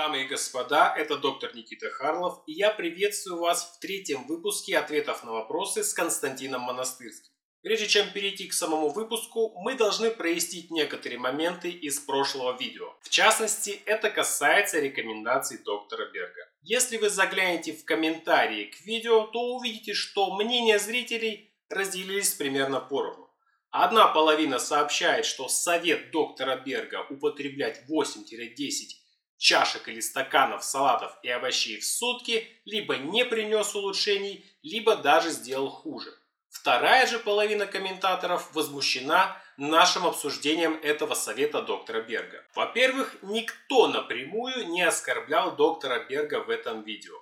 Дамы и господа, это доктор Никита Харлов, и я приветствую вас в третьем выпуске ответов на вопросы с Константином Монастырским. Прежде чем перейти к самому выпуску, мы должны прояснить некоторые моменты из прошлого видео. В частности, это касается рекомендаций доктора Берга. Если вы заглянете в комментарии к видео, то увидите, что мнения зрителей разделились примерно поровну. Одна половина сообщает, что совет доктора Берга употреблять 8-10 чашек или стаканов салатов и овощей в сутки либо не принес улучшений, либо даже сделал хуже. Вторая же половина комментаторов возмущена нашим обсуждением этого совета доктора Берга. Во-первых, никто напрямую не оскорблял доктора Берга в этом видео.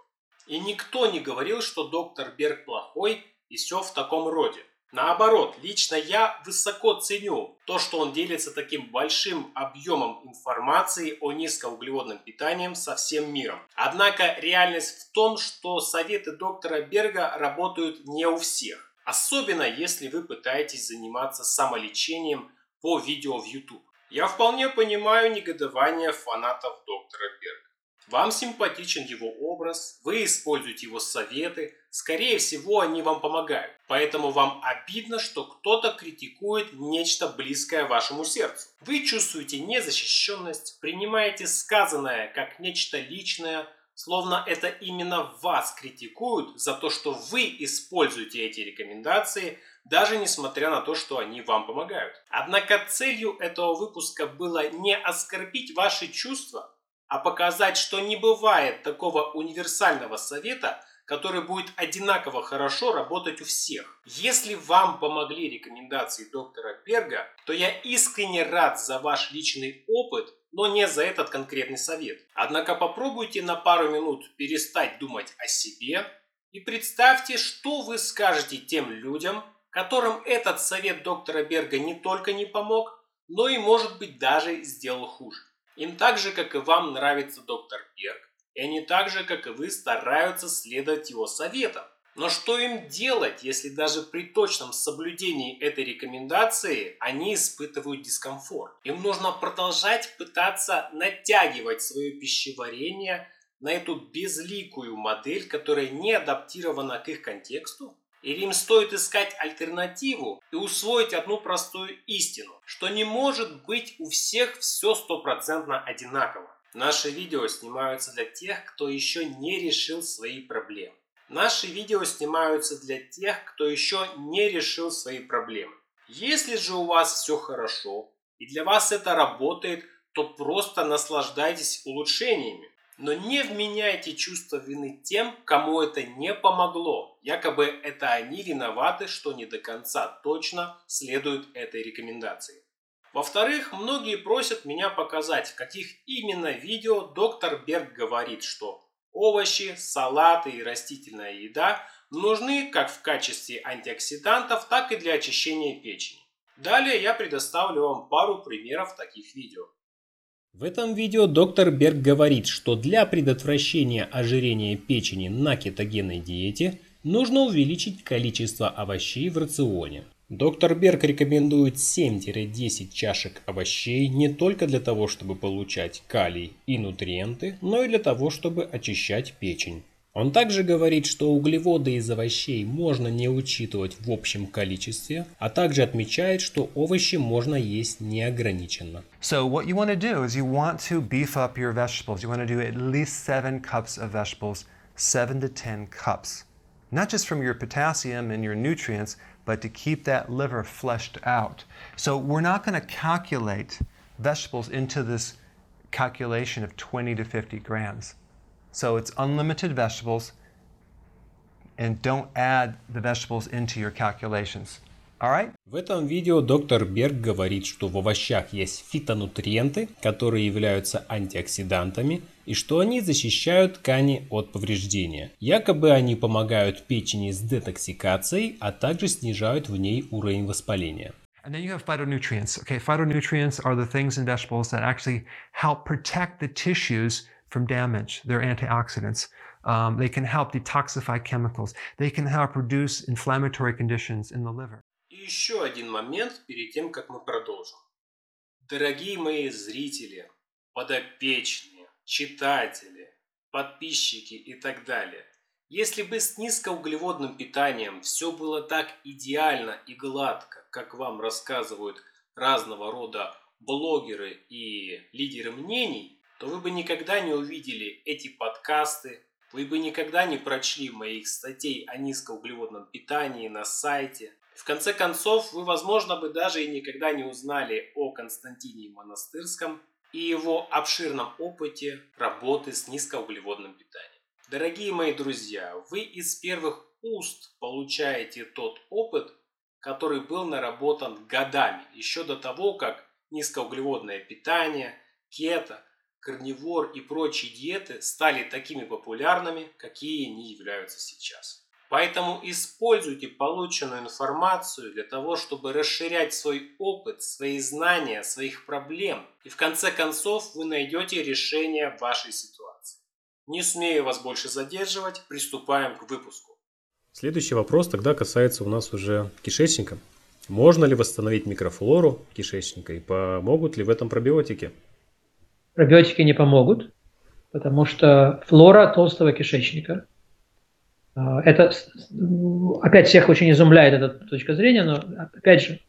И никто не говорил, что доктор Берг плохой и все в таком роде. Наоборот, лично я высоко ценю то, что он делится таким большим объемом информации о низкоуглеводном питании со всем миром. Однако реальность в том, что советы доктора Берга работают не у всех. Особенно если вы пытаетесь заниматься самолечением по видео в YouTube. Я вполне понимаю негодование фанатов доктора Берга. Вам симпатичен его образ, вы используете его советы, скорее всего они вам помогают. Поэтому вам обидно, что кто-то критикует нечто близкое вашему сердцу. Вы чувствуете незащищенность, принимаете сказанное как нечто личное, словно это именно вас критикуют за то, что вы используете эти рекомендации, даже несмотря на то, что они вам помогают. Однако целью этого выпуска было не оскорбить ваши чувства, а показать, что не бывает такого универсального совета, который будет одинаково хорошо работать у всех. Если вам помогли рекомендации доктора Берга, то я искренне рад за ваш личный опыт, но не за этот конкретный совет. Однако попробуйте на пару минут перестать думать о себе и представьте, что вы скажете тем людям, которым этот совет доктора Берга не только не помог, но и может быть даже сделал хуже. Им так же, как и вам, нравится доктор Берг, и они так же, как и вы, стараются следовать его советам. Но что им делать, если даже при точном соблюдении этой рекомендации они испытывают дискомфорт? Им нужно продолжать пытаться натягивать свое пищеварение на эту безликую модель, которая не адаптирована к их контексту? Или им стоит искать альтернативу и усвоить одну простую истину, что не может быть у всех все стопроцентно одинаково. Наши видео снимаются для тех, кто еще не решил свои проблемы. Наши видео снимаются для тех, кто еще не решил свои проблемы. Если же у вас все хорошо и для вас это работает, то просто наслаждайтесь улучшениями. Но не вменяйте чувство вины тем, кому это не помогло. Якобы это они виноваты, что не до конца точно следуют этой рекомендации. Во-вторых, многие просят меня показать, в каких именно видео доктор Берг говорит, что овощи, салаты и растительная еда нужны как в качестве антиоксидантов, так и для очищения печени. Далее я предоставлю вам пару примеров таких видео. В этом видео доктор Берг говорит, что для предотвращения ожирения печени на кетогенной диете нужно увеличить количество овощей в рационе. Доктор Берг рекомендует 7-10 чашек овощей не только для того, чтобы получать калий и нутриенты, но и для того, чтобы очищать печень. Он также говорит, что углеводы из овощей можно не учитывать в общем количестве, а также отмечает, что овощи можно есть неограниченно. So what you want to do is you want to beef up your vegetables. You want to do at least 7 cups of vegetables, 7 to 10 cups. Not just from your potassium and your nutrients, but to keep that liver fleshed out. So we're not going to calculate vegetables into this calculation of 20 to 50 grams. So it's unlimited vegetables, and don't add the vegetables into your calculations. Alright? В этом видео доктор Берг говорит, что в овощах есть фитонутриенты, которые являются антиоксидантами, и что они защищают ткани от повреждения. Якобы они помогают печени с детоксикацией, а также снижают в ней уровень воспаления. And then you have phytonutrients. Okay, phytonutrients are the things in vegetables that actually help protect the tissues from damage. They're antioxidants. Um, they can help detoxify chemicals. They can help reduce inflammatory conditions in the liver. И еще один момент перед тем, как мы продолжим. Дорогие мои зрители, подопечные, читатели, подписчики и так далее. Если бы с низкоуглеводным питанием все было так идеально и гладко, как вам рассказывают разного рода блогеры и лидеры мнений, то вы бы никогда не увидели эти подкасты, вы бы никогда не прочли моих статей о низкоуглеводном питании на сайте. В конце концов, вы, возможно, бы даже и никогда не узнали о Константине Монастырском и его обширном опыте работы с низкоуглеводным питанием. Дорогие мои друзья, вы из первых уст получаете тот опыт, который был наработан годами, еще до того, как низкоуглеводное питание, кето, карнивор и прочие диеты стали такими популярными, какие они являются сейчас. Поэтому используйте полученную информацию для того, чтобы расширять свой опыт, свои знания, своих проблем. И в конце концов вы найдете решение вашей ситуации. Не смею вас больше задерживать, приступаем к выпуску. Следующий вопрос тогда касается у нас уже кишечника. Можно ли восстановить микрофлору кишечника и помогут ли в этом пробиотики? Пробиотики не помогут, потому что флора толстого кишечника – а, это опять всех очень изумляет эта точка зрения, но опять же,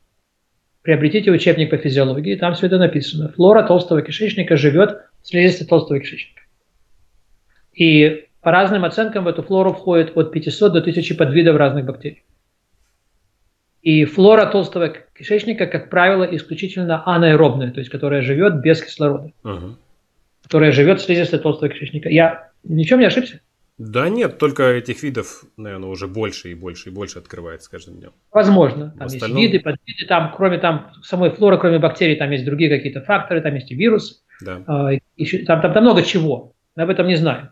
приобретите учебник по физиологии, там все это написано. Флора толстого кишечника живет в слизистой толстого кишечника. И по разным оценкам в эту флору входит от 500 до 1000 подвидов разных бактерий. И флора толстого кишечника, как правило, исключительно анаэробная, то есть которая живет без кислорода. Uh-huh. Которая живет в слизистой толстого кишечника. Я ничем не ошибся? Да нет, только этих видов, наверное, уже больше и больше и больше открывается с каждым днем. Возможно. Там остальном... есть виды, подвиды, там кроме там самой флоры, кроме бактерий, там есть другие какие-то факторы, там есть и вирусы. Да. Э, еще, там, там, там много чего. Мы об этом не знаем.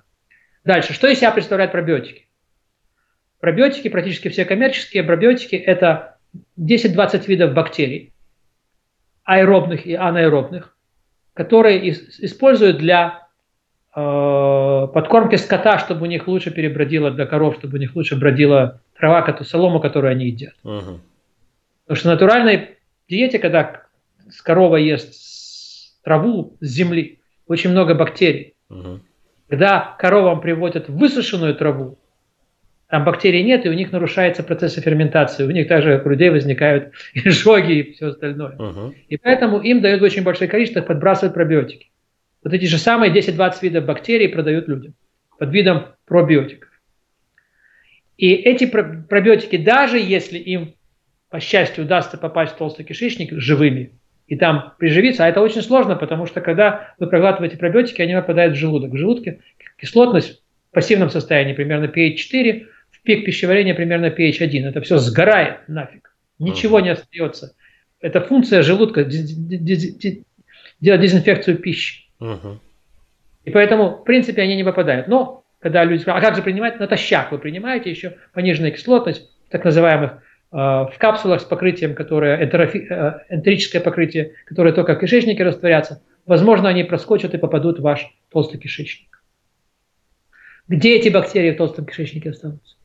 Дальше. Что из себя представляют пробиотики? Пробиотики, практически все коммерческие пробиотики, это 10-20 видов бактерий, аэробных и анаэробных, которые используют для Э, подкормки скота, чтобы у них лучше перебродила для коров, чтобы у них лучше бродила трава, солому, которую они едят. Угу. Потому что в натуральной диете, когда корова ест траву с земли, очень много бактерий. Угу. Когда коровам приводят высушенную траву, там бактерий нет, и у них нарушается процесс ферментации. У них также, как у людей, возникают изжоги и все остальное. Угу. И поэтому им дают очень большое количество, подбрасывают пробиотики. Вот эти же самые 10-20 видов бактерий продают людям под видом пробиотиков. И эти пробиотики, даже если им, по счастью, удастся попасть в толстый кишечник живыми и там приживиться, а это очень сложно, потому что когда вы проглатываете пробиотики, они попадают в желудок. В желудке кислотность в пассивном состоянии примерно pH 4, в пик пищеварения примерно pH 1. Это все сгорает нафиг. Ничего не остается. Это функция желудка делать дезинфекцию пищи. И поэтому, в принципе, они не попадают. Но, когда люди говорят, а как же принимать? Натощак вы принимаете еще пониженная кислотность, так называемых, э, в капсулах с покрытием, которое энтерофи, э, энтерическое покрытие, которое только в кишечнике растворятся. Возможно, они проскочат и попадут в ваш толстый кишечник. Где эти бактерии в толстом кишечнике останутся?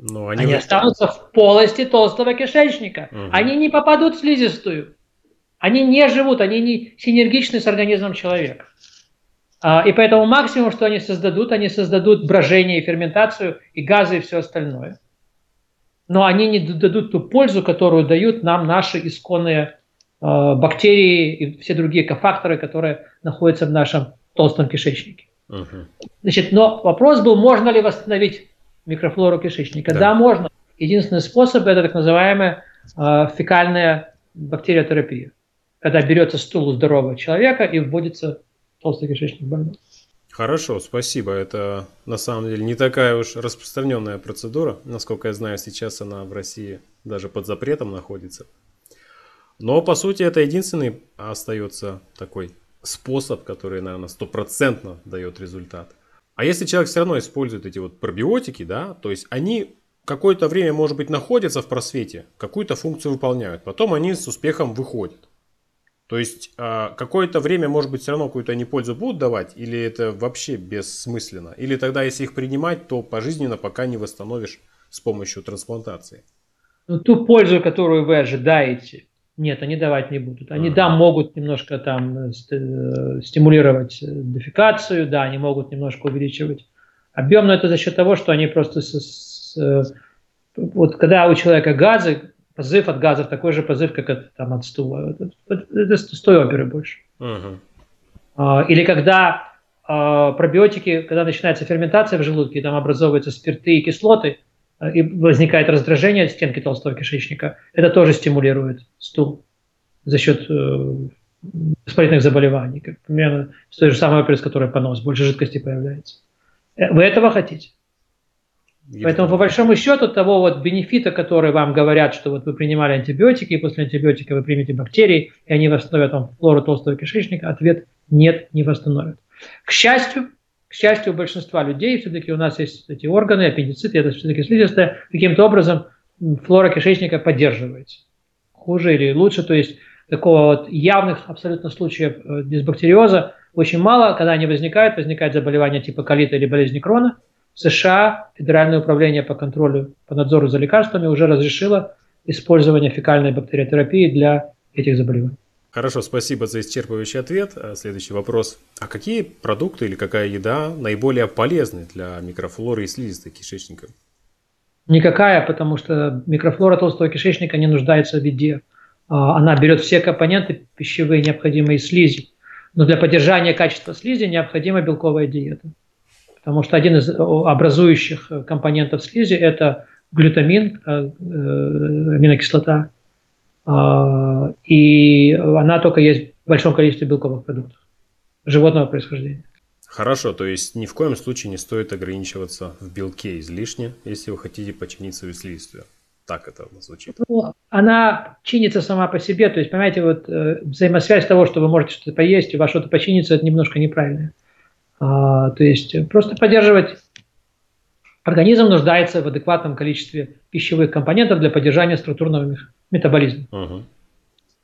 Ну, они они останутся в полости толстого кишечника. Угу. Они не попадут в слизистую. Они не живут, они не синергичны с организмом человека. А, и поэтому максимум, что они создадут, они создадут брожение и ферментацию, и газы и все остальное. Но они не дадут ту пользу, которую дают нам наши исконные э, бактерии и все другие кофакторы, которые находятся в нашем толстом кишечнике. Uh-huh. Значит, но вопрос был, можно ли восстановить микрофлору кишечника. Да, да можно. Единственный способ это так называемая э, фекальная бактериотерапия когда берется стул у здорового человека и вводится толстый кишечник больного. Хорошо, спасибо. Это на самом деле не такая уж распространенная процедура. Насколько я знаю, сейчас она в России даже под запретом находится. Но по сути это единственный остается такой способ, который, наверное, стопроцентно дает результат. А если человек все равно использует эти вот пробиотики, да, то есть они какое-то время, может быть, находятся в просвете, какую-то функцию выполняют, потом они с успехом выходят. То есть а, какое-то время, может быть, все равно какую-то они пользу будут давать, или это вообще бессмысленно? Или тогда, если их принимать, то пожизненно пока не восстановишь с помощью трансплантации? Ну, ту пользу, которую вы ожидаете, Нет, они давать не будут. Они, да, могут немножко там э, стимулировать дефекацию, да, они могут немножко увеличивать объем, но это за счет того, что они просто с, с, вот когда у человека газы, позыв от газов такой же позыв, как от, там, от стула. Это, это с той оперы больше. Uh-huh. Или когда э, пробиотики, когда начинается ферментация в желудке, там образовываются спирты и кислоты, э, и возникает раздражение от стенки толстого кишечника, это тоже стимулирует стул за счет э, воспалительных заболеваний, как примерно с той же самой оперы, с которой понос, больше жидкости появляется. Э, вы этого хотите? Поэтому, по большому счету, того вот бенефита, который вам говорят, что вот вы принимали антибиотики, и после антибиотика вы примете бактерии, и они восстановят вам флору толстого кишечника, ответ нет, не восстановят. К счастью, к счастью, у большинства людей все-таки у нас есть эти органы, аппендициты, это все-таки слизистая, каким-то образом флора кишечника поддерживается. Хуже или лучше, то есть такого вот явных абсолютно случаев э, дисбактериоза очень мало, когда они возникают, возникает заболевание типа колита или болезни крона – США Федеральное управление по контролю, по надзору за лекарствами уже разрешило использование фекальной бактериотерапии для этих заболеваний. Хорошо, спасибо за исчерпывающий ответ. А, следующий вопрос. А какие продукты или какая еда наиболее полезны для микрофлоры и слизистой кишечника? Никакая, потому что микрофлора толстого кишечника не нуждается в еде. А, она берет все компоненты пищевые, необходимые слизи. Но для поддержания качества слизи необходима белковая диета. Потому что один из образующих компонентов слизи – это глютамин, э, э, аминокислота, и она только есть в большом количестве белковых продуктов животного происхождения. Хорошо, то есть ни в коем случае не стоит ограничиваться в белке излишне, если вы хотите починить свою слизистую. Так это звучит. Ну, она чинится сама по себе, то есть, понимаете, вот э, взаимосвязь того, что вы можете что-то поесть, у вас что-то починится, это немножко неправильно. А, то есть просто поддерживать организм нуждается в адекватном количестве пищевых компонентов для поддержания структурного метаболизма. Uh-huh.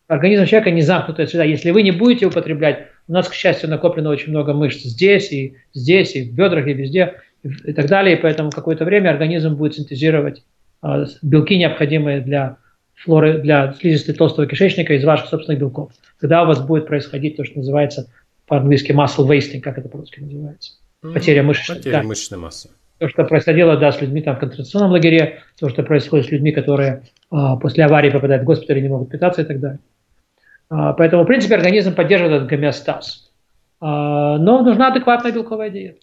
Организм человека не замкнутая среда. Если вы не будете употреблять, у нас, к счастью, накоплено очень много мышц здесь и здесь, и в бедрах, и везде, и так далее. И поэтому какое-то время организм будет синтезировать а, белки, необходимые для флоры, для слизистой толстого кишечника из ваших собственных белков. Когда у вас будет происходить то, что называется по-английски muscle wasting, как это по-русски называется? Потеря мышечной, Потеря да. мышечной массы. То, что происходило да, с людьми там, в концентрационном лагере, то, что происходит с людьми, которые а, после аварии попадают в госпиталь и не могут питаться и так далее. А, поэтому, в принципе, организм поддерживает этот гомеостаз. А, но нужна адекватная белковая диета.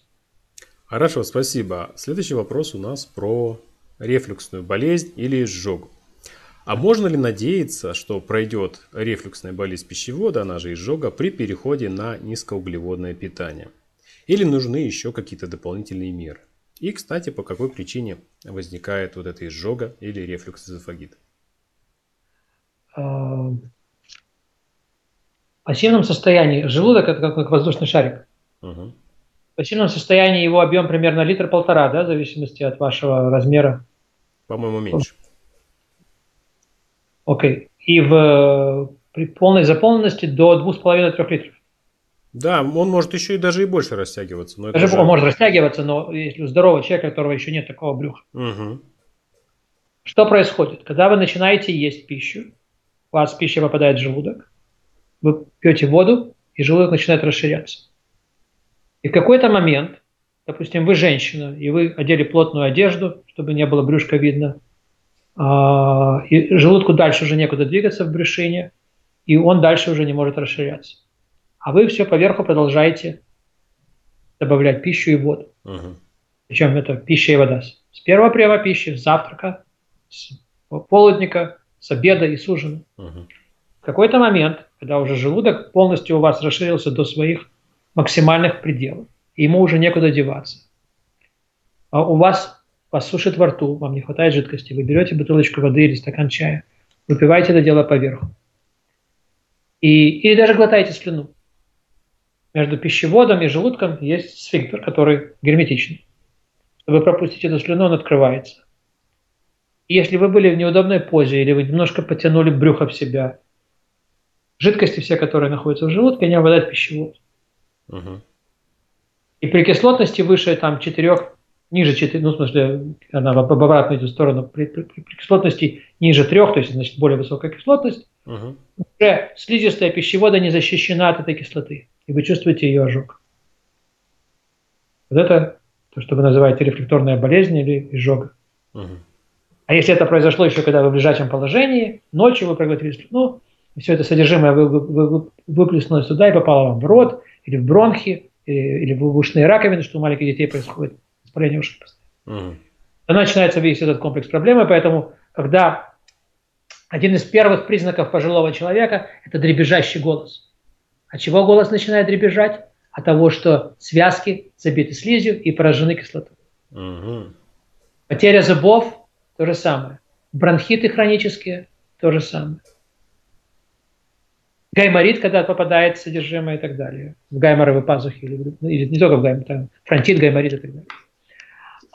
Хорошо, спасибо. Следующий вопрос у нас про рефлюксную болезнь или изжогу. А можно ли надеяться, что пройдет рефлюксная болезнь пищевода, она же изжога, при переходе на низкоуглеводное питание? Или нужны еще какие-то дополнительные меры? И, кстати, по какой причине возникает вот эта изжога или рефлюкс эзофагита? А, в пассивном состоянии желудок это как, как воздушный шарик. Угу. В пассивном состоянии его объем примерно литр-полтора, да, в зависимости от вашего размера. По-моему, меньше. Окей. И в, при полной заполненности до 2,5-3 литров. Да, он может еще и даже и больше растягиваться. Но даже он может растягиваться, но если у здорового человека, у которого еще нет такого брюха. Угу. Что происходит? Когда вы начинаете есть пищу, у вас пища попадает в желудок, вы пьете воду, и желудок начинает расширяться. И в какой-то момент, допустим, вы женщина, и вы одели плотную одежду, чтобы не было брюшка видно, а, и желудку дальше уже некуда двигаться в брюшине, и он дальше уже не может расширяться. А вы все поверху продолжаете добавлять пищу и воду. Uh-huh. Причем это пища и вода. С первого приема пищи, с завтрака, с полудника, с обеда и с ужина. Uh-huh. В какой-то момент, когда уже желудок полностью у вас расширился до своих максимальных пределов, и ему уже некуда деваться, а у вас вас сушит во рту, вам не хватает жидкости, вы берете бутылочку воды или стакан чая, выпиваете это дело поверху. И, или даже глотаете слюну. Между пищеводом и желудком есть сфинктер, который герметичный. Вы пропустите эту слюну, он открывается. И если вы были в неудобной позе, или вы немножко потянули брюхо в себя, жидкости все, которые находятся в желудке, они обладают пищевод. Угу. И при кислотности выше там, 4 ниже 4, ну, в смысле, она в обратную эту сторону, при, при, при кислотности ниже 3, то есть, значит, более высокая кислотность, угу. Уже слизистая пищевода не защищена от этой кислоты, и вы чувствуете ее ожог. Вот это то, что вы называете рефлекторная болезнь или изжога. Угу. А если это произошло еще когда вы в лежачем положении, ночью вы проглотили ну, все это содержимое вы, вы, вы, выплеснулось туда и попало вам в рот, или в бронхи, или, или в ушные раковины, что у маленьких детей происходит воспаление ушей. Угу. Тогда начинается весь этот комплекс проблемы, поэтому когда один из первых признаков пожилого человека – это дребезжащий голос. От чего голос начинает дребезжать? От того, что связки забиты слизью и поражены кислотой. Угу. Потеря зубов – то же самое. Бронхиты хронические – то же самое. Гайморит, когда попадает содержимое и так далее. В гайморовые пазухи, или, или не только в гаймор, там, фронтит, гайморит и так далее.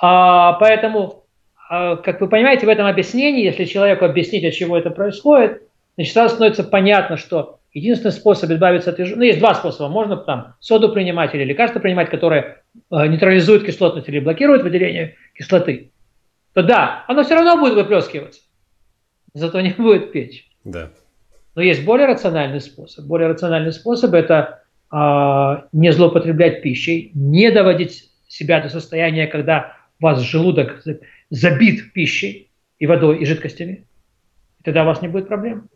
А, поэтому, как вы понимаете, в этом объяснении, если человеку объяснить, от чего это происходит, значит, сразу становится понятно, что единственный способ избавиться от изжоги, ну, есть два способа. Можно там соду принимать или лекарства принимать, которые э, нейтрализуют кислотность или блокируют выделение кислоты. То да, оно все равно будет выплескиваться, зато не будет печь. Да. Но есть более рациональный способ. Более рациональный способ – это э, не злоупотреблять пищей, не доводить себя до состояния, когда у вас желудок забит пищей и водой, и жидкостями. И тогда у вас не будет проблем.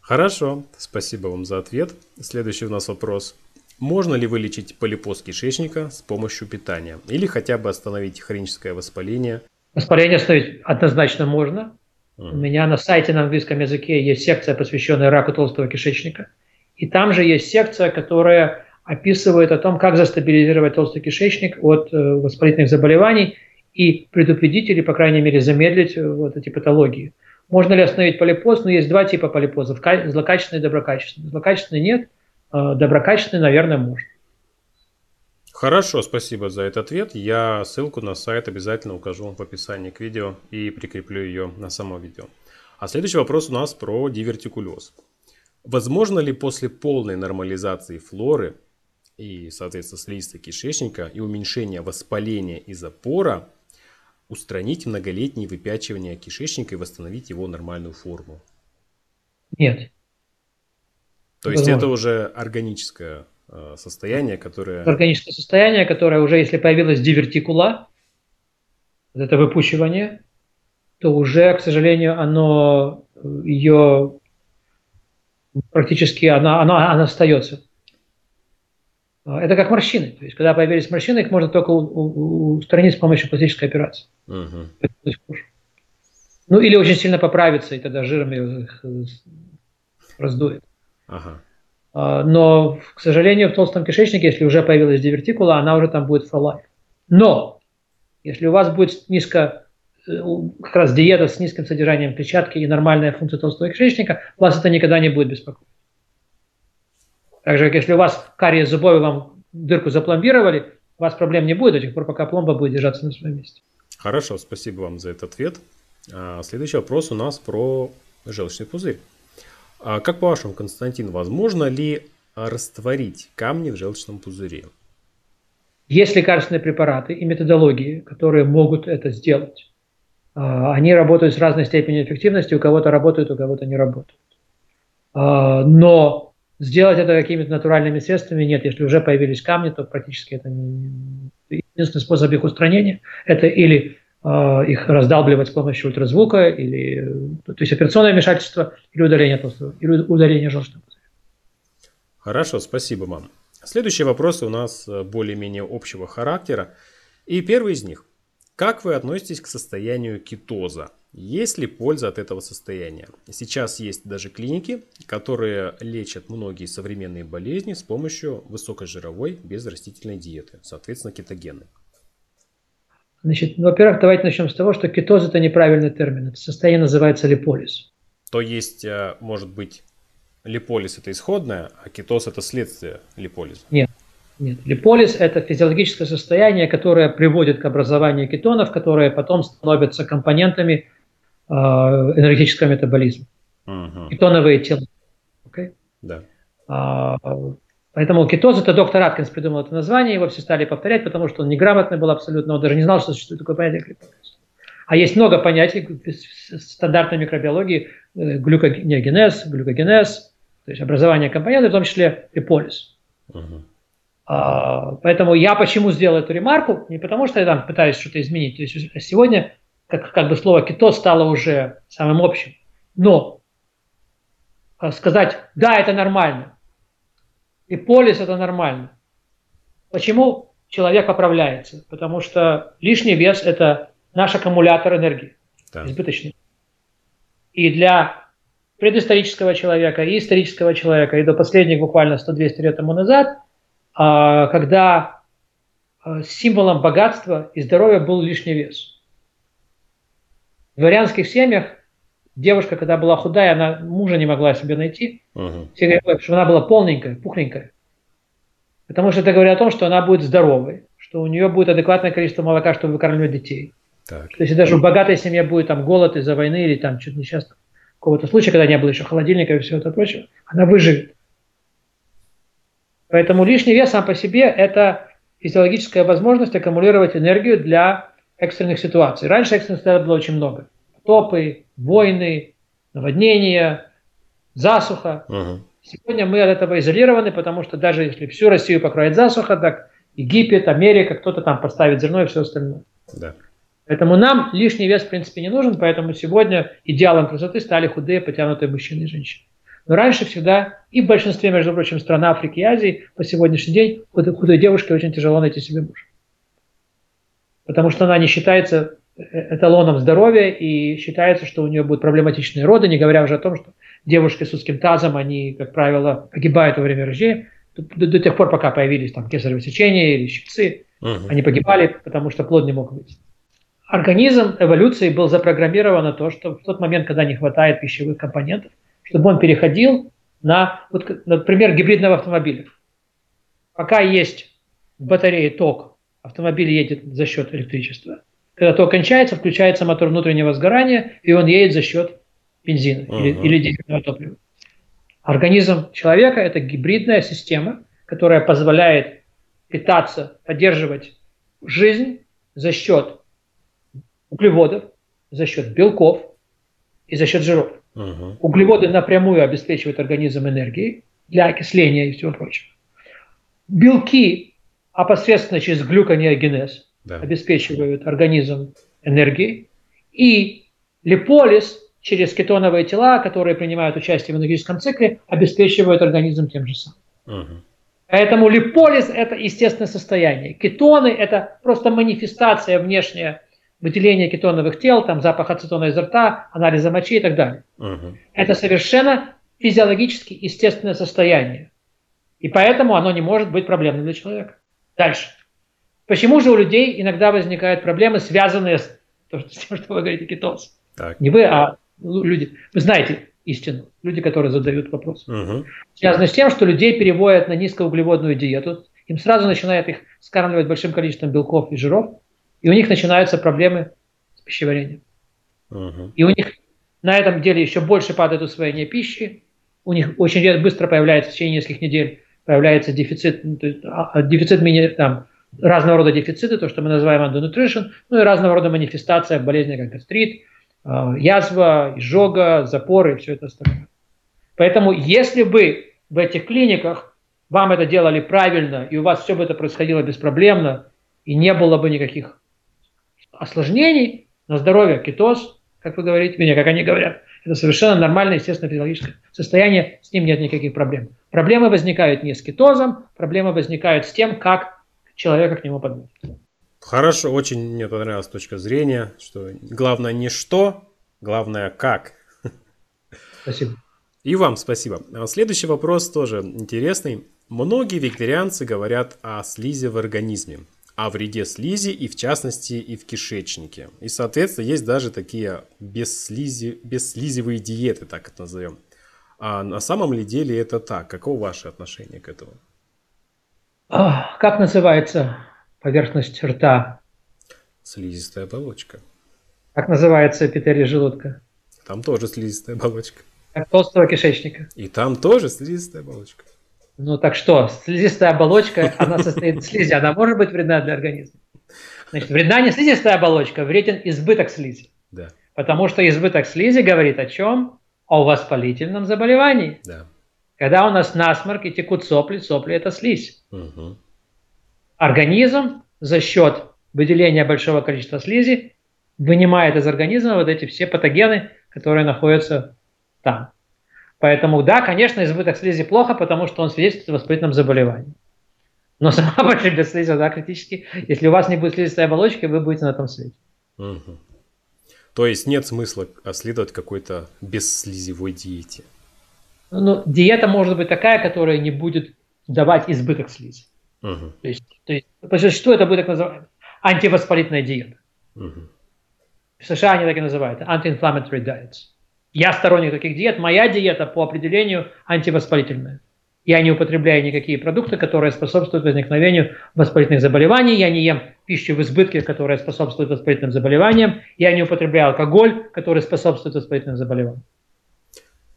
Хорошо, спасибо вам за ответ. Следующий у нас вопрос. Можно ли вылечить полипоз кишечника с помощью питания? Или хотя бы остановить хроническое воспаление? Воспаление остановить однозначно можно. У меня на сайте на английском языке есть секция, посвященная раку толстого кишечника. И там же есть секция, которая описывает о том, как застабилизировать толстый кишечник от э, воспалительных заболеваний и предупредить или, по крайней мере, замедлить э, вот эти патологии. Можно ли остановить полипоз? Ну, есть два типа полипозов, злокачественный и доброкачественный. Злокачественный нет, э, доброкачественный, наверное, можно. Хорошо, спасибо за этот ответ. Я ссылку на сайт обязательно укажу в описании к видео и прикреплю ее на само видео. А следующий вопрос у нас про дивертикулез. Возможно ли после полной нормализации флоры и, соответственно, слизистой кишечника и уменьшения воспаления и запора устранить многолетние выпячивания кишечника и восстановить его нормальную форму? Нет. То есть Возможно. это уже органическая Э, состояние, которое... Органическое состояние, которое уже, если появилась дивертикула, вот это выпучивание, то уже, к сожалению, оно, ее практически, она, она, она остается. Это как морщины. То есть, когда появились морщины, их можно только устранить с помощью пластической операции. Угу. Ну, или очень сильно поправиться, и тогда жиром их раздует. Ага. А, но, к сожалению, в толстом кишечнике, если уже появилась дивертикула, она уже там будет for life. Но, если у вас будет низко, э, как раз диета с низким содержанием клетчатки и нормальная функция толстого кишечника, вас это никогда не будет беспокоить. Так же, как если у вас кариес зубов, вам дырку запломбировали, у вас проблем не будет до тех пор, пока пломба будет держаться на своем месте. Хорошо, спасибо вам за этот ответ. А, следующий вопрос у нас про желчный пузырь. А как по-вашему, Константин, возможно ли растворить камни в желчном пузыре? Есть лекарственные препараты и методологии, которые могут это сделать. А, они работают с разной степенью эффективности, у кого-то работают, у кого-то не работают. Но сделать это какими-то натуральными средствами нет. Если уже появились камни, то практически это не... единственный способ их устранения. Это или Э, их раздалбливать с помощью ультразвука, или, то есть операционное вмешательство, или удаление толстого, или удаление желчного. Хорошо, спасибо вам. Следующие вопросы у нас э, более-менее общего характера. И первый из них. Как вы относитесь к состоянию кетоза? Есть ли польза от этого состояния? Сейчас есть даже клиники, которые лечат многие современные болезни с помощью высокожировой безрастительной диеты, соответственно кетогенной. Значит, во-первых, давайте начнем с того, что кетоз – это неправильный термин. Это состояние называется липолиз. То есть, э, может быть, липолиз – это исходное, а кетоз – это следствие липолиза? Нет. Нет. Липолиз – это физиологическое состояние, которое приводит к образованию кетонов, которые потом становятся компонентами энергетического метаболизма. Угу. Кетоновые тела. Okay? Да. А, Поэтому кетоз, это доктор Аткинс придумал это название, его все стали повторять, потому что он неграмотный был абсолютно, он даже не знал, что существует такое понятие клеточность. А есть много понятий стандартной микробиологии, э, глюкогенез, глюкогенез, то есть образование компонентов, в том числе и полис. Uh-huh. А, поэтому я почему сделал эту ремарку? Не потому, что я там пытаюсь что-то изменить. То есть сегодня как, как бы слово кито стало уже самым общим. Но а, сказать, да, это нормально, и полис это нормально. Почему человек поправляется? Потому что лишний вес – это наш аккумулятор энергии, да. избыточный. И для предысторического человека и исторического человека, и до последних буквально 100-200 лет тому назад, а, когда а, символом богатства и здоровья был лишний вес. В дворянских семьях девушка, когда была худая, она мужа не могла себе найти. Uh-huh. Все говорят, что она была полненькая, пухленькая. Потому что это говорит о том, что она будет здоровой, что у нее будет адекватное количество молока, чтобы выкармливать детей. Так. То есть даже в богатой семье будет там голод из-за войны или там что-то несчастного какого-то случая, когда не было еще холодильника и всего этого прочего, она выживет. Поэтому лишний вес сам по себе – это физиологическая возможность аккумулировать энергию для экстренных ситуаций. Раньше экстренных ситуаций было очень много. Топы, войны, наводнения, засуха. Угу. Сегодня мы от этого изолированы, потому что даже если всю Россию покроет засуха, так Египет, Америка, кто-то там поставит зерно и все остальное. Да. Поэтому нам лишний вес, в принципе, не нужен, поэтому сегодня идеалом красоты стали худые, потянутые мужчины и женщины. Но раньше всегда, и в большинстве, между прочим, стран Африки и Азии, по сегодняшний день худой, худой девушке очень тяжело найти себе мужа. Потому что она не считается э, эталоном здоровья и считается, что у нее будут проблематичные роды, не говоря уже о том, что девушки с узким тазом, они, как правило, погибают во время рождения, до, до тех пор, пока появились там кесарево сечение или щипцы, угу. они погибали, потому что плод не мог выйти. Организм эволюции был запрограммирован на то, что в тот момент, когда не хватает пищевых компонентов, чтобы он переходил на, вот, например, гибридного автомобиля. Пока есть в батарее ток, автомобиль едет за счет электричества. Когда ток кончается, включается мотор внутреннего сгорания, и он едет за счет бензина uh-huh. или, или дизельного топлива. Организм человека – это гибридная система, которая позволяет питаться, поддерживать жизнь за счет углеводов, за счет белков и за счет жиров. Угу. Углеводы напрямую обеспечивают организм энергией для окисления и всего прочего. Белки опосредственно через глюконеогенез да. обеспечивают организм энергией. И липолиз через кетоновые тела, которые принимают участие в энергетическом цикле, обеспечивают организм тем же самым. Угу. Поэтому липолиз – это естественное состояние. Кетоны – это просто манифестация внешняя выделения кетоновых тел, там запах ацетона изо рта, анализа мочи и так далее. Угу. Это совершенно физиологически естественное состояние. И поэтому оно не может быть проблемным для человека. Дальше. Почему же у людей иногда возникают проблемы, связанные с, тем, что вы говорите, кетоз? Так. Не вы, а люди. Вы знаете истину, люди, которые задают вопрос. Угу. Связано с тем, что людей переводят на низкоуглеводную диету, им сразу начинают их скармливать большим количеством белков и жиров, и у них начинаются проблемы с пищеварением. Угу. И у них на этом деле еще больше падает усвоение пищи, у них очень быстро появляется в течение нескольких недель появляется дефицит, ну, а, а, дефицит там, разного рода дефициты, то, что мы называем undernutrition, ну и разного рода манифестация болезни, как гастрит, а, язва, изжога, запоры и все это остальное. Поэтому если бы в этих клиниках вам это делали правильно, и у вас все бы это происходило беспроблемно, и не было бы никаких осложнений на здоровье, кетоз, как вы говорите, меня, как они говорят, это совершенно нормальное, естественно, физиологическое состояние, с ним нет никаких проблем. Проблемы возникают не с кетозом, проблемы возникают с тем, как человека к нему поднять. Хорошо, очень мне понравилась точка зрения, что главное не что, главное как. Спасибо. И вам спасибо. А следующий вопрос тоже интересный. Многие вегетарианцы говорят о слизи в организме, о вреде слизи и в частности и в кишечнике. И соответственно есть даже такие бесслизи, бесслизевые диеты, так это назовем. А на самом ли деле это так? Каково ваше отношение к этому? Как называется поверхность рта. Слизистая оболочка. Как называется эпителий желудка? Там тоже слизистая оболочка. Как толстого кишечника. И там тоже слизистая оболочка. Ну так что, слизистая оболочка, она состоит из слизи, она может быть вредна для организма? Значит, вредна не слизистая оболочка, вреден избыток слизи. Да. Потому что избыток слизи говорит о чем? О воспалительном заболевании. Да. Когда у нас насморк и текут сопли, сопли – это слизь. Угу. Организм за счет выделения большого количества слизи вынимает из организма вот эти все патогены, которые находятся там. Поэтому, да, конечно, избыток слизи плохо, потому что он свидетельствует о воспалительном заболевании. Но сама по себе слизь, да, критически. Если у вас не будет слизистой оболочки, вы будете на этом свете. Угу. То есть нет смысла следовать какой-то бесслизевой диете? Ну, диета может быть такая, которая не будет давать избыток слизи. Угу. То есть, то есть по существу это будет так называемая антивоспалительная диета. Угу. В США они так и называют, anti-inflammatory diets. Я сторонник таких диет. Моя диета по определению антивоспалительная. Я не употребляю никакие продукты, которые способствуют возникновению воспалительных заболеваний. Я не ем пищу в избытке, которая способствует воспалительным заболеваниям. Я не употребляю алкоголь, который способствует воспалительным заболеваниям.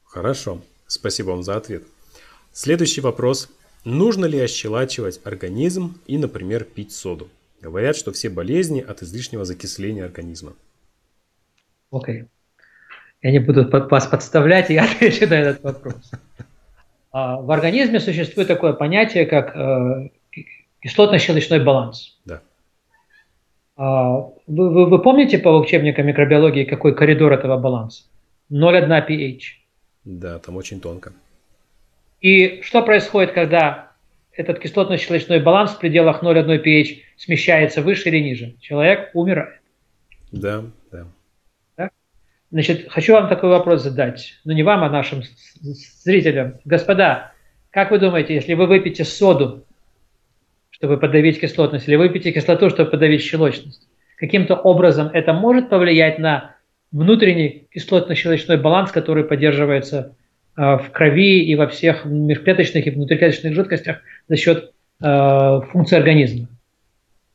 Хорошо. Спасибо вам за ответ. Следующий вопрос. Нужно ли ощелачивать организм и, например, пить соду? Говорят, что все болезни от излишнего закисления организма. Окей. Okay. Я не буду вас подставлять, я отвечу на этот вопрос. А, в организме существует такое понятие, как э, кислотно-щелочной баланс. Да. А, вы, вы, вы помните по учебникам микробиологии, какой коридор этого баланса? 0,1 pH. Да, там очень тонко. И что происходит, когда этот кислотно-щелочной баланс в пределах 0,1 pH смещается выше или ниже? Человек умирает. Да, да. Значит, хочу вам такой вопрос задать. Ну, не вам, а нашим зрителям. Господа, как вы думаете, если вы выпьете соду, чтобы подавить кислотность, или выпьете кислоту, чтобы подавить щелочность, каким-то образом это может повлиять на внутренний кислотно-щелочной баланс, который поддерживается э, в крови и во всех межклеточных и внутриклеточных жидкостях за счет э, функции организма?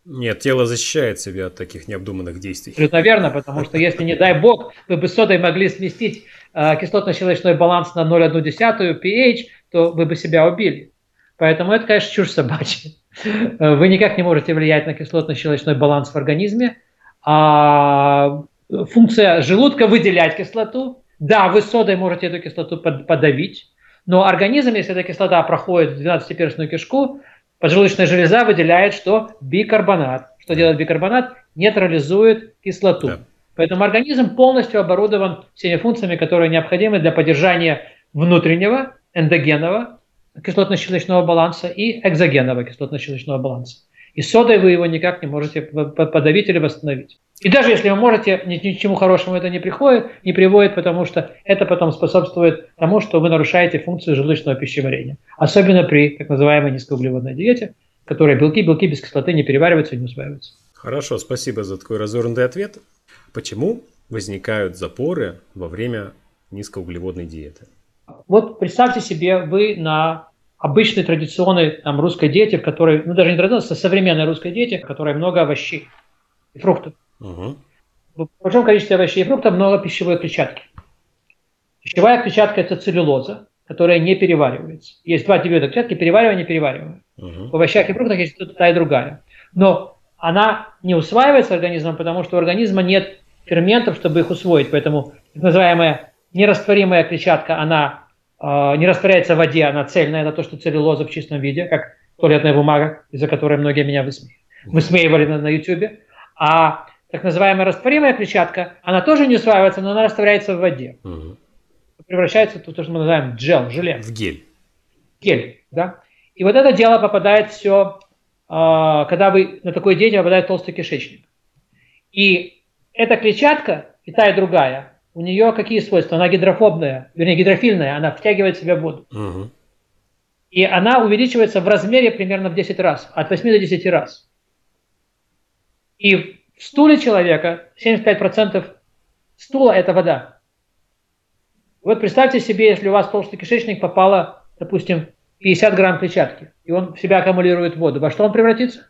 Нет, тело защищает себя от таких необдуманных действий. Абсолютно верно, потому что если, не дай бог, вы бы содой могли сместить э, кислотно-щелочной баланс на 0,1 pH, то вы бы себя убили. Поэтому это, конечно, чушь собачья. Вы никак не можете влиять на кислотно-щелочной баланс в организме. А функция желудка выделять кислоту. Да, вы содой можете эту кислоту подавить, но организм, если эта кислота проходит в 12-перстную кишку, Поджелудочная железа выделяет что? Бикарбонат. Что делает бикарбонат? Нейтрализует кислоту. Да. Поэтому организм полностью оборудован всеми функциями, которые необходимы для поддержания внутреннего, эндогенного кислотно-щелочного баланса и экзогенного кислотно-щелочного баланса. И содой вы его никак не можете подавить или восстановить. И даже если вы можете, ни, к чему хорошему это не приходит, не приводит, потому что это потом способствует тому, что вы нарушаете функцию желудочного пищеварения. Особенно при так называемой низкоуглеводной диете, в которой белки, белки без кислоты не перевариваются и не усваиваются. Хорошо, спасибо за такой развернутый ответ. Почему возникают запоры во время низкоуглеводной диеты? Вот представьте себе, вы на обычной традиционной там, русской диете, в которой, ну даже не традиционной, а современной русской диете, в которой много овощей и фруктов. Угу. В большом количестве овощей и фруктов много пищевой клетчатки. Пищевая клетчатка – это целлюлоза, которая не переваривается. Есть два вида клетчатки – переваривание и переваривание. Угу. В овощах и фруктах есть та и другая. Но она не усваивается организмом, потому что у организма нет ферментов, чтобы их усвоить. Поэтому так называемая нерастворимая клетчатка, она не растворяется в воде, она цельная, это то, что целлюлоза в чистом виде, как туалетная бумага, из-за которой многие меня высмеивали, на, на YouTube. А так называемая растворимая клетчатка, она тоже не усваивается, но она растворяется в воде. Угу. Превращается в то, что мы называем джел, желе. В гель. Гель, да. И вот это дело попадает все, а, когда вы на такой диете попадает толстый кишечник. И эта клетчатка, и та, и другая, у нее какие свойства? Она гидрофобная, вернее гидрофильная, она втягивает в себя воду. Угу. И она увеличивается в размере примерно в 10 раз, от 8 до 10 раз. И в стуле человека 75% стула – это вода. Вот представьте себе, если у вас в толстый кишечник попало, допустим, 50 грамм клетчатки, и он в себя аккумулирует воду. Во что он превратится?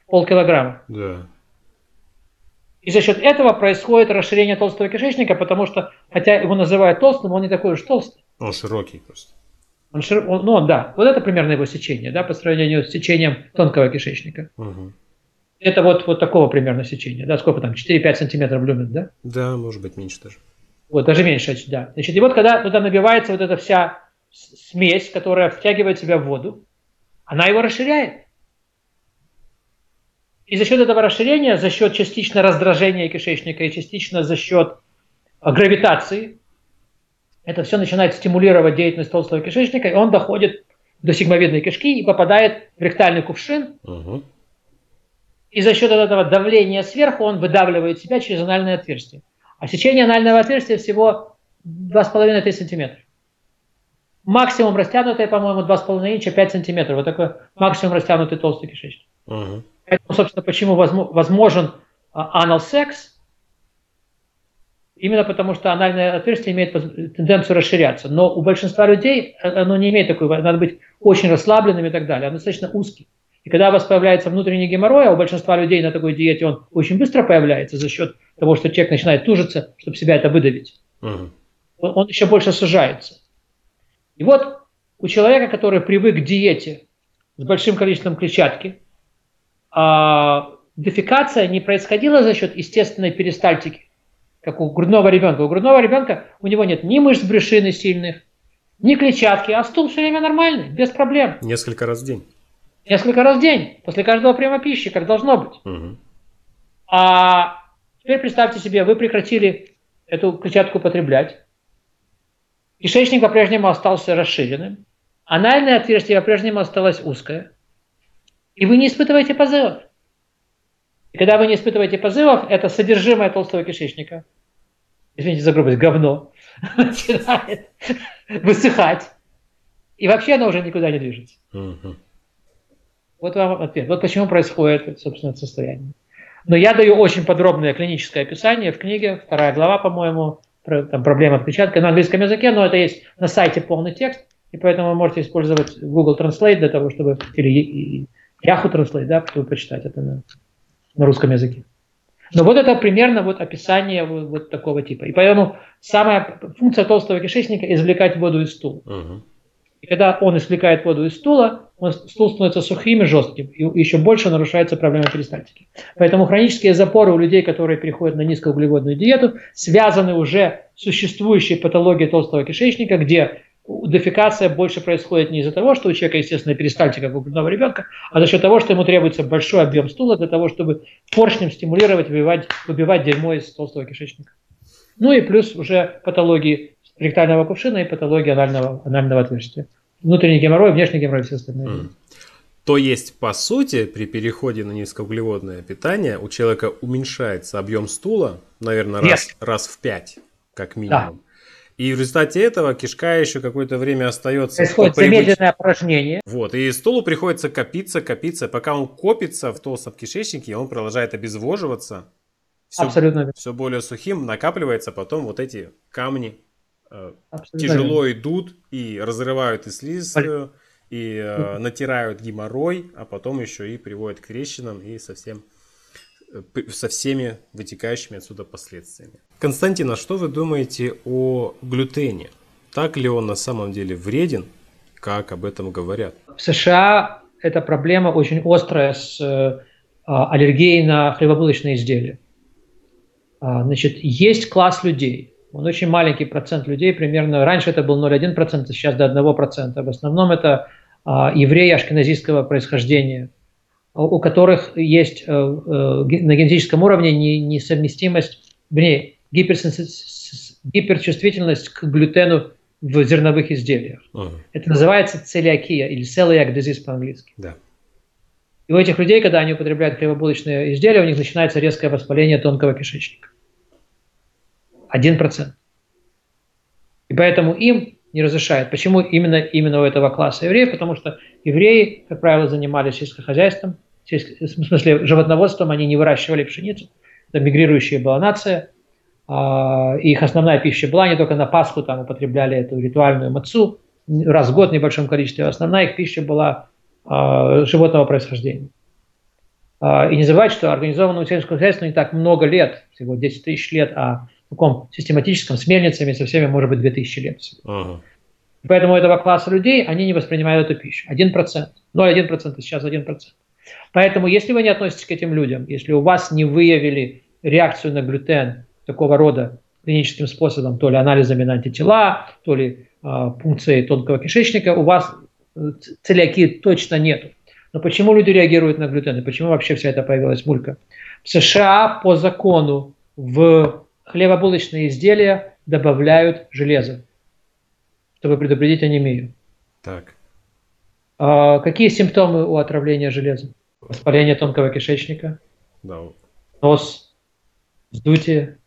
В полкилограмма. Да. И за счет этого происходит расширение толстого кишечника, потому что, хотя его называют толстым, он не такой уж толстый. Он широкий просто. Он шир... он, ну, он, да, вот это примерно его сечение, да, по сравнению с сечением тонкого кишечника. Угу. Это вот, вот такого примерно сечения, да, сколько там, 4-5 сантиметров люмен, да? Да, может быть, меньше даже. Вот, даже меньше, да. Значит, и вот когда туда набивается вот эта вся смесь, которая втягивает себя в воду, она его расширяет. И за счет этого расширения, за счет частично раздражения кишечника и частично за счет а, гравитации, это все начинает стимулировать деятельность толстого кишечника, и он доходит до сигмовидной кишки и попадает в ректальный кувшин. Угу. И за счет этого давления сверху он выдавливает себя через анальное отверстие. А сечение анального отверстия всего 2,5-3 сантиметра. Максимум растянутое, по-моему, 2,5 инча, 5 сантиметров. Вот такой максимум растянутый толстый кишечник. Угу. Поэтому, собственно, почему возможен анал секс? Именно потому, что анальное отверстие имеет тенденцию расширяться. Но у большинства людей э, оно не имеет такой, надо быть очень расслабленным и так далее. Оно достаточно узкий. И когда у вас появляется внутренний геморрой, а у большинства людей на такой диете он очень быстро появляется за счет того, что человек начинает тужиться, чтобы себя это выдавить, угу. он, еще больше сужается. И вот у человека, который привык к диете с большим количеством клетчатки, а, дефекация не происходила за счет естественной перистальтики, как у грудного ребенка. У грудного ребенка у него нет ни мышц брюшины сильных, ни клетчатки, а стул все время нормальный, без проблем. Несколько раз в день. Несколько раз в день, после каждого приема пищи, как должно быть. Угу. А теперь представьте себе, вы прекратили эту клетчатку употреблять, кишечник по-прежнему остался расширенным, анальное отверстие по-прежнему осталось узкое, и вы не испытываете позывов. И когда вы не испытываете позывов, это содержимое толстого кишечника, извините за грубость, говно, начинает высыхать. И вообще оно уже никуда не движется. Вот вам ответ. Вот почему происходит, собственно, это состояние. Но я даю очень подробное клиническое описание в книге, вторая глава, по-моему, про, там, проблема отпечатка на английском языке, но это есть на сайте полный текст, и поэтому вы можете использовать Google Translate для того, чтобы, или Yahoo Translate, да, чтобы прочитать это на, на русском языке. Но вот это примерно вот описание вот, вот такого типа. И поэтому самая функция толстого кишечника – извлекать воду из стула. Uh-huh. И когда он извлекает воду из стула, он, стул становится сухим и жестким, и еще больше нарушается проблема перистальтики. Поэтому хронические запоры у людей, которые переходят на низкоуглеводную диету, связаны уже с существующей патологией толстого кишечника, где дефекация больше происходит не из-за того, что у человека, естественно, перистальтика, как у грудного ребенка, а за счет того, что ему требуется большой объем стула для того, чтобы поршнем стимулировать, выбивать, выбивать дерьмо из толстого кишечника. Ну и плюс уже патологии ректального кувшина и патологии анального, анального отверстия. Внутренний геморрой, внешний геморрой, все остальные. Mm. То есть, по сути, при переходе на низкоуглеводное питание у человека уменьшается объем стула, наверное, раз, yes. раз в пять, как минимум. Да. И в результате этого кишка еще какое-то время остается... Происходит замедленное опорожнение. Вот, и стулу приходится копиться, копиться. Пока он копится в толстом кишечнике, он продолжает обезвоживаться. Все, Абсолютно. Все более сухим, накапливается потом вот эти камни Э, Абсолютно тяжело идут и разрывают и слизистую, и э, натирают геморрой, а потом еще и приводят к трещинам и совсем э, со всеми вытекающими отсюда последствиями. Константин, а что вы думаете о глютене? Так ли он на самом деле вреден, как об этом говорят? В США эта проблема очень острая с э, аллергией на хлебобулочные изделия. А, значит, есть класс людей, он очень маленький процент людей, примерно, раньше это был 0,1%, сейчас до 1%. В основном это а, евреи ашкеназийского происхождения, у которых есть э, э, на генетическом уровне несовместимость, вернее, гиперчувствительность к глютену в зерновых изделиях. Uh-huh. Это называется целиакия или celiac disease по-английски. Да. И у этих людей, когда они употребляют хлебобулочные изделия, у них начинается резкое воспаление тонкого кишечника. 1%. И поэтому им не разрешают. Почему именно, именно у этого класса евреев? Потому что евреи, как правило, занимались сельскохозяйством, в смысле животноводством, они не выращивали пшеницу. Это мигрирующая была нация. А, их основная пища была не только на Пасху, там употребляли эту ритуальную мацу, раз в год в небольшом количестве. Основная их пища была а, животного происхождения. А, и не забывайте, что организованному сельскому хозяйству не так много лет, всего 10 тысяч лет, а таком систематическом, с мельницами, со всеми, может быть, 2000 лет. Ага. Поэтому этого класса людей, они не воспринимают эту пищу. 1%. 0,1%, сейчас 1%. Поэтому, если вы не относитесь к этим людям, если у вас не выявили реакцию на глютен такого рода клиническим способом, то ли анализами на антитела, то ли э, пункцией тонкого кишечника, у вас э, целиакии точно нет. Но почему люди реагируют на глютен и почему вообще вся эта появилась мулька? В США по закону в хлебобулочные изделия добавляют железо, чтобы предупредить анемию. Так. А какие симптомы у отравления железом? Воспаление тонкого кишечника, да. нос, вздутие.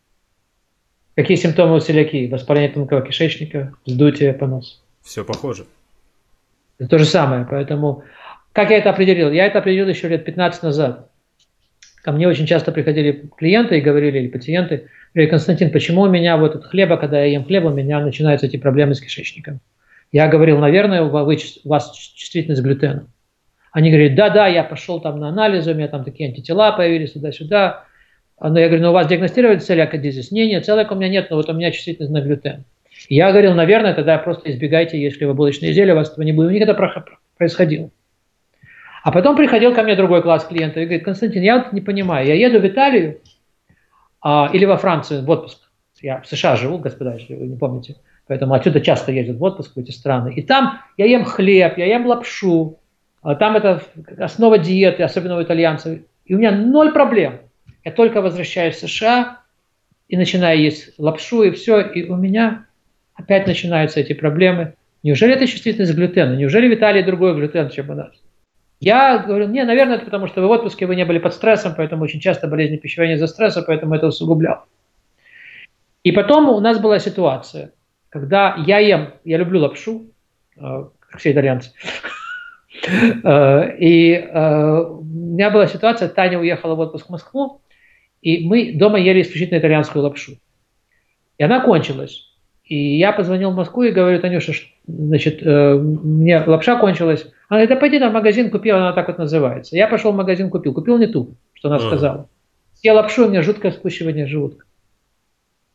Какие симптомы у целиакии? Воспаление тонкого кишечника, вздутие, понос. Все похоже. Это то же самое. Поэтому, как я это определил? Я это определил еще лет 15 назад. Ко мне очень часто приходили клиенты и говорили, или пациенты, говорили, Константин, почему у меня вот от хлеба, когда я ем хлеб, у меня начинаются эти проблемы с кишечником? Я говорил, наверное, у вас чувствительность к глютену. Они говорят, да-да, я пошел там на анализы, у меня там такие антитела появились туда-сюда. Но я говорю, ну у вас диагностировали целиакодизис? Не, нет, целиака у меня нет, но вот у меня чувствительность на глютен. Я говорил, наверное, тогда просто избегайте, если вы булочные изделия, у вас этого не будет. У них это происходило. А потом приходил ко мне другой класс клиентов и говорит, Константин, я вот не понимаю, я еду в Италию а, или во Францию в отпуск. Я в США живу, господа, если вы не помните. Поэтому отсюда часто ездят в отпуск в эти страны. И там я ем хлеб, я ем лапшу, а там это основа диеты, особенно у итальянцев. И у меня ноль проблем. Я только возвращаюсь в США и начинаю есть лапшу и все, и у меня опять начинаются эти проблемы. Неужели это чувствительность глютена? Неужели в Италии другой глютен, чем у нас? Я говорю, не, наверное, это потому, что вы в отпуске, вы не были под стрессом, поэтому очень часто болезни пищеварения из-за стресса, поэтому это усугублял. И потом у нас была ситуация, когда я ем, я люблю лапшу, э, как все итальянцы, э, и э, у меня была ситуация, Таня уехала в отпуск в Москву, и мы дома ели исключительно итальянскую лапшу. И она кончилась. И я позвонил в Москву и говорю, Танюша, значит, мне лапша кончилась. Она говорит, да пойди на магазин, купи, она так вот называется. Я пошел в магазин, купил. Купил не ту, что она сказала. Съел лапшу, у меня жуткое скучивание желудка.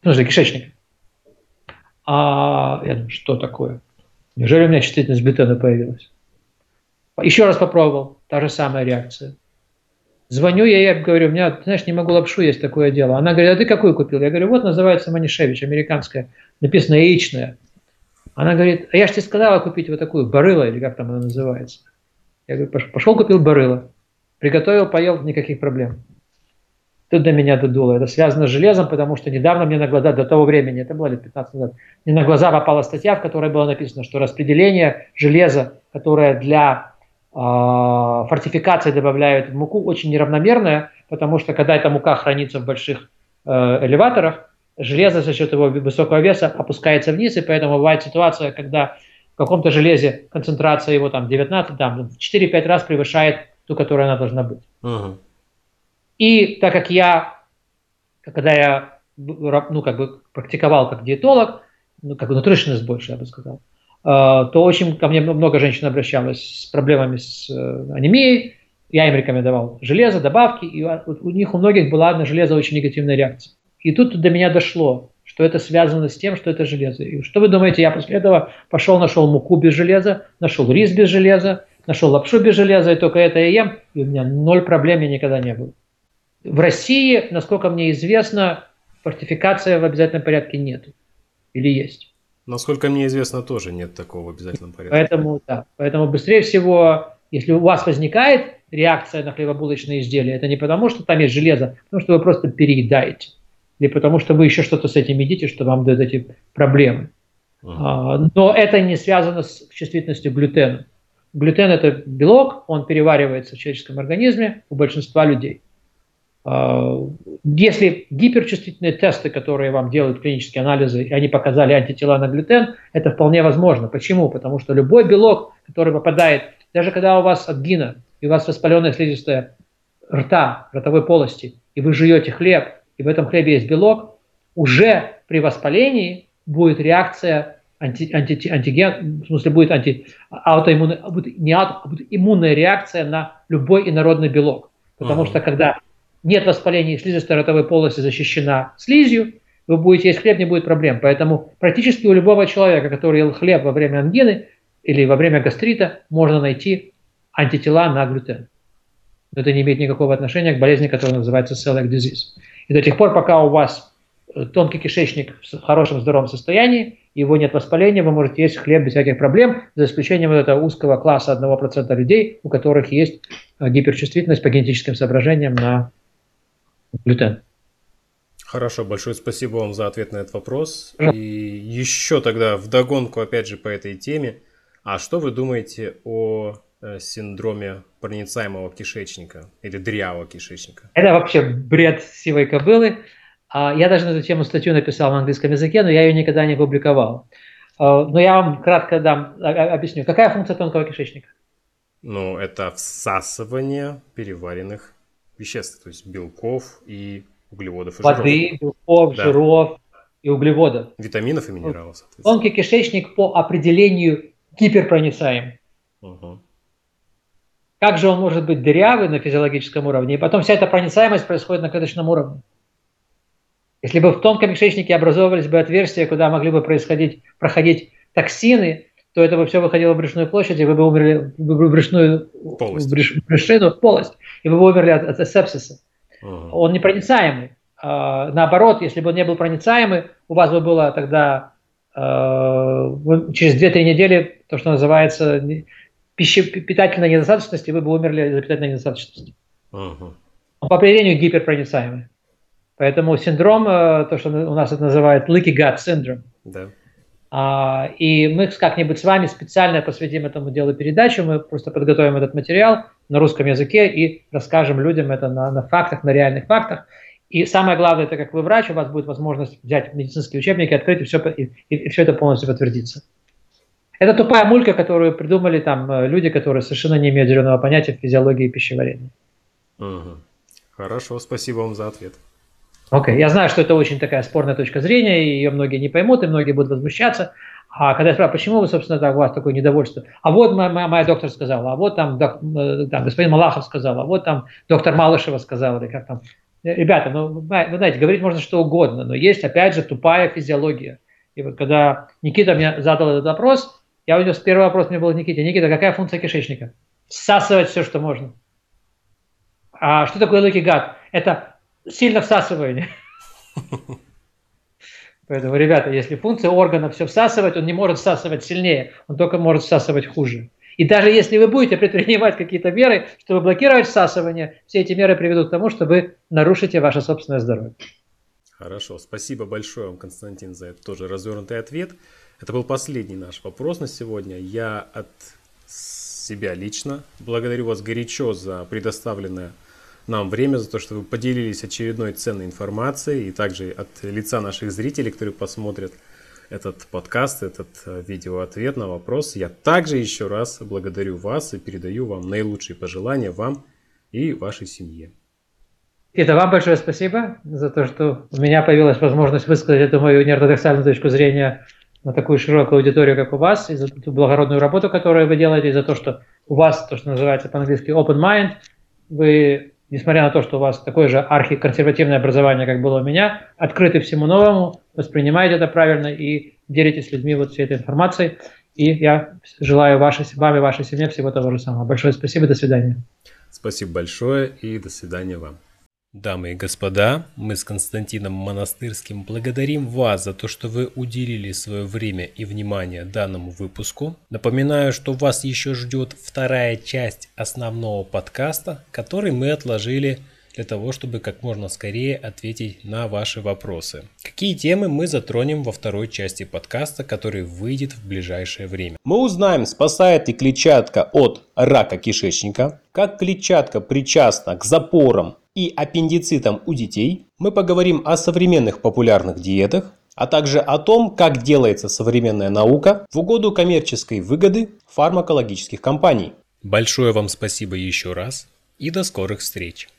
Ну, за кишечник. А я думаю, что такое? Неужели у меня чувствительность бетона появилась? Еще раз попробовал, та же самая реакция. Звоню я ей, говорю, у меня, знаешь, не могу лапшу есть такое дело. Она говорит, а ты какую купил? Я говорю, вот называется Манишевич, американская, написано яичная. Она говорит, а я же тебе сказала купить вот такую, барыла, или как там она называется. Я говорю, пошел купил барыла. Приготовил, поел, никаких проблем. Тут до меня додуло. Это связано с железом, потому что недавно мне на глаза, до того времени, это было лет 15 назад, мне на глаза попала статья, в которой было написано, что распределение железа, которое для а, фортификации добавляют в муку, очень неравномерная, потому что когда эта мука хранится в больших э, элеваторах, железо за счет его высокого веса опускается вниз, и поэтому бывает ситуация, когда в каком-то железе концентрация его там 19, там, в 4-5 раз превышает ту, которая она должна быть. Uh-huh. И так как я, когда я ну, как бы практиковал как диетолог, ну, как бы nutritionist больше, я бы сказал, Э, то очень ко мне много женщин обращалось с проблемами с э, анемией. Я им рекомендовал железо, добавки, и у них у многих была на железо очень негативная реакция. И тут до меня дошло, что это связано с тем, что это железо. И что вы думаете, я после этого пошел, нашел муку без железа, нашел рис без железа, нашел лапшу без железа, и только это я ем, и у меня ноль проблем никогда не было. В России, насколько мне известно, фортификация в обязательном порядке нет. Или есть. Насколько мне известно, тоже нет такого в обязательном порядке. Поэтому, да, поэтому быстрее всего, если у вас возникает реакция на хлебобулочные изделия, это не потому, что там есть железо, а потому что вы просто переедаете. Или потому что вы еще что-то с этим едите, что вам дают эти проблемы. Uh-huh. Но это не связано с чувствительностью глютена. Глютен – это белок, он переваривается в человеческом организме у большинства людей. А, если гиперчувствительные тесты, которые вам делают клинические анализы, и они показали антитела на глютен, это вполне возможно. Почему? Потому что любой белок, который попадает, даже когда у вас ангина, и у вас воспаленная слизистая рта, ротовой полости, и вы жуете хлеб, и в этом хлебе есть белок, уже при воспалении будет реакция анти, анти, антиген, в смысле будет анти, аутоиммунная, будет, не аут, а будет иммунная реакция на любой инородный белок. Потому uh-huh. что когда нет воспаления, слизистая ротовой полости защищена слизью, вы будете есть хлеб, не будет проблем. Поэтому практически у любого человека, который ел хлеб во время ангины или во время гастрита, можно найти антитела на глютен. но это не имеет никакого отношения к болезни, которая называется celiac disease. И до тех пор, пока у вас э, тонкий кишечник в хорошем здоровом состоянии, его нет воспаления, вы можете есть хлеб без всяких проблем, за исключением вот этого узкого класса 1% людей, у которых есть э, гиперчувствительность по генетическим соображениям на глютен. Хорошо, большое спасибо вам за ответ на этот вопрос. И еще тогда вдогонку, опять же, по этой теме. А что вы думаете о синдроме проницаемого кишечника или дрявого кишечника? Это вообще бред сивой кобылы. А, я даже на эту тему статью написал на английском языке, но я ее никогда не публиковал. А, но я вам кратко дам, а, объясню. Какая функция тонкого кишечника? Ну, это всасывание переваренных веществ, то есть белков и углеводов и Воды, жиров. белков, да. жиров и углеводов. Витаминов и минералов, соответственно. Тонкий кишечник по определению гиперпроницаем. Угу. Как же он может быть дырявый на физиологическом уровне, и потом вся эта проницаемость происходит на клеточном уровне? Если бы в тонком кишечнике образовывались бы отверстия, куда могли бы происходить, проходить токсины, то это бы все выходило в брюшную площадь, и вы бы умерли в брюшную полость. Брюш, брюшину, полость, и вы бы умерли от, от сепсиса. Ага. Он непроницаемый. А, наоборот, если бы он не был проницаемый, у вас бы было тогда а, через 2-3 недели то, что называется пище, питательной недостаточности, вы бы умерли из-за питательной недостаточности. Ага. Он по определению гиперпроницаемый. Поэтому синдром, э, то, что у нас это называют leaky gut syndrome. Да. А, и мы как-нибудь с вами специально посвятим этому делу передачу, мы просто подготовим этот материал на русском языке и расскажем людям это на, на фактах, на реальных фактах. И самое главное, это как вы врач, у вас будет возможность взять медицинские учебники, открыть, и все, и, и все это полностью подтвердится. Это тупая мулька, которую придумали там э, люди, которые совершенно не имеют зеленого понятия в физиологии пищеварения. Угу. Хорошо, спасибо вам за ответ. Окей, okay. я знаю, что это очень такая спорная точка зрения, и ее многие не поймут, и многие будут возмущаться. А когда я спрашиваю, почему вы, собственно, так, у вас такое недовольство? А вот моя, моя, моя доктор сказала, а вот там, док, э, там господин Малахов сказал, а вот там доктор Малышева сказал, или как там. Э, ребята, ну, вы знаете, говорить можно что угодно, но есть, опять же, тупая физиология. И вот когда Никита мне задал этот вопрос, я у него с первый вопрос мне был Никита, Никита, какая функция кишечника? Всасывать все, что можно. А что такое лыки гад? Это сильно всасывание. Поэтому, ребята, если функция органа все всасывать, он не может всасывать сильнее, он только может всасывать хуже. И даже если вы будете предпринимать какие-то меры, чтобы блокировать всасывание, все эти меры приведут к тому, что вы нарушите ваше собственное здоровье. Хорошо, спасибо большое вам, Константин, за этот тоже развернутый ответ. Это был последний наш вопрос на сегодня. Я от себя лично благодарю вас горячо за предоставленное нам время, за то, что вы поделились очередной ценной информацией и также от лица наших зрителей, которые посмотрят этот подкаст, этот э, видеоответ на вопрос. Я также еще раз благодарю вас и передаю вам наилучшие пожелания вам и вашей семье. Это вам большое спасибо за то, что у меня появилась возможность высказать эту мою неортодоксальную точку зрения на такую широкую аудиторию, как у вас, и за ту благородную работу, которую вы делаете, и за то, что у вас, то, что называется по-английски open mind, вы несмотря на то, что у вас такое же архиконсервативное образование, как было у меня, открыты всему новому, воспринимаете это правильно и делитесь с людьми вот всей этой информацией. И я желаю вашей, вам и вашей семье всего того же самого. Большое спасибо, до свидания. Спасибо большое и до свидания вам. Дамы и господа, мы с Константином Монастырским благодарим вас за то, что вы уделили свое время и внимание данному выпуску. Напоминаю, что вас еще ждет вторая часть основного подкаста, который мы отложили для того, чтобы как можно скорее ответить на ваши вопросы. Какие темы мы затронем во второй части подкаста, который выйдет в ближайшее время? Мы узнаем, спасает ли клетчатка от рака кишечника, как клетчатка причастна к запорам и аппендицитом у детей, мы поговорим о современных популярных диетах, а также о том, как делается современная наука в угоду коммерческой выгоды фармакологических компаний. Большое вам спасибо еще раз и до скорых встреч!